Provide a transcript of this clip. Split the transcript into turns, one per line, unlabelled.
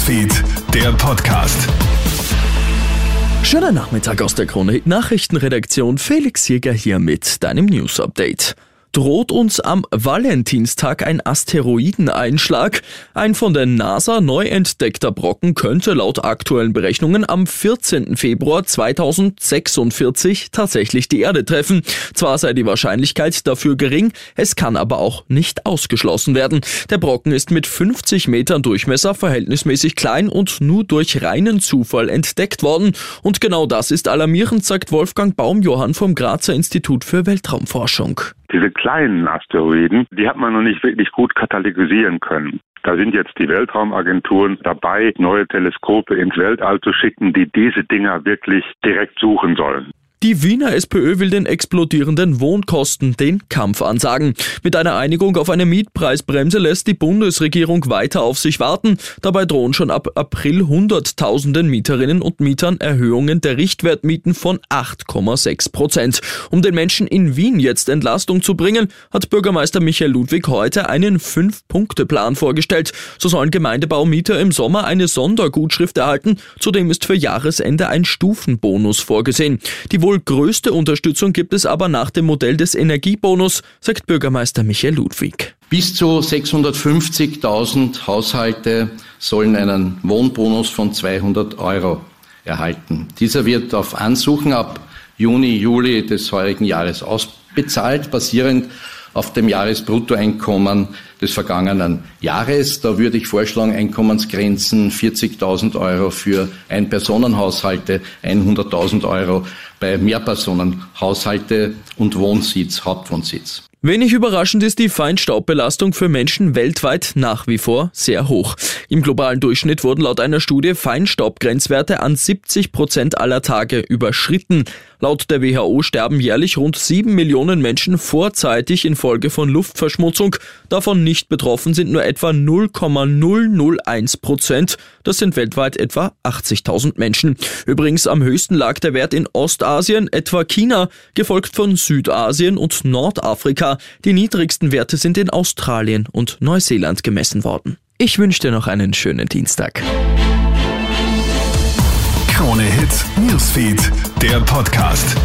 Newsfeed, der Podcast.
Schönen Nachmittag aus der Krone Nachrichtenredaktion. Felix Jäger hier mit deinem News Update droht uns am Valentinstag ein Asteroideneinschlag. Ein von der NASA neu entdeckter Brocken könnte laut aktuellen Berechnungen am 14. Februar 2046 tatsächlich die Erde treffen. Zwar sei die Wahrscheinlichkeit dafür gering, es kann aber auch nicht ausgeschlossen werden. Der Brocken ist mit 50 Metern Durchmesser verhältnismäßig klein und nur durch reinen Zufall entdeckt worden. Und genau das ist alarmierend, sagt Wolfgang Baumjohann vom Grazer Institut für Weltraumforschung.
Diese kleinen Asteroiden, die hat man noch nicht wirklich gut katalogisieren können. Da sind jetzt die Weltraumagenturen dabei, neue Teleskope ins Weltall zu schicken, die diese Dinger wirklich direkt suchen sollen.
Die Wiener SPÖ will den explodierenden Wohnkosten den Kampf ansagen. Mit einer Einigung auf eine Mietpreisbremse lässt die Bundesregierung weiter auf sich warten. Dabei drohen schon ab April Hunderttausenden Mieterinnen und Mietern Erhöhungen der Richtwertmieten von 8,6 Prozent. Um den Menschen in Wien jetzt Entlastung zu bringen, hat Bürgermeister Michael Ludwig heute einen Fünf-Punkte-Plan vorgestellt. So sollen Gemeindebaumieter im Sommer eine Sondergutschrift erhalten. Zudem ist für Jahresende ein Stufenbonus vorgesehen. Die wohl größte Unterstützung gibt es aber nach dem Modell des Energiebonus, sagt Bürgermeister Michael Ludwig.
Bis zu 650.000 Haushalte sollen einen Wohnbonus von 200 Euro erhalten. Dieser wird auf Ansuchen ab Juni, Juli des heurigen Jahres ausbezahlt, basierend auf dem Jahresbruttoeinkommen des vergangenen Jahres. Da würde ich vorschlagen, Einkommensgrenzen 40.000 Euro für Ein-Personen-Haushalte, 100.000 Euro bei Mehrpersonenhaushalte und Wohnsitz, Hauptwohnsitz.
Wenig überraschend ist die Feinstaubbelastung für Menschen weltweit nach wie vor sehr hoch. Im globalen Durchschnitt wurden laut einer Studie Feinstaubgrenzwerte an 70 Prozent aller Tage überschritten. Laut der WHO sterben jährlich rund 7 Millionen Menschen vorzeitig infolge von Luftverschmutzung. Davon nicht betroffen sind nur etwa 0,001 Prozent. Das sind weltweit etwa 80.000 Menschen. Übrigens am höchsten lag der Wert in Ostasien, etwa China, gefolgt von Südasien und Nordafrika. Die niedrigsten Werte sind in Australien und Neuseeland gemessen worden. Ich wünsche dir noch einen schönen Dienstag.
Krone Hits, Newsfeed, der Podcast.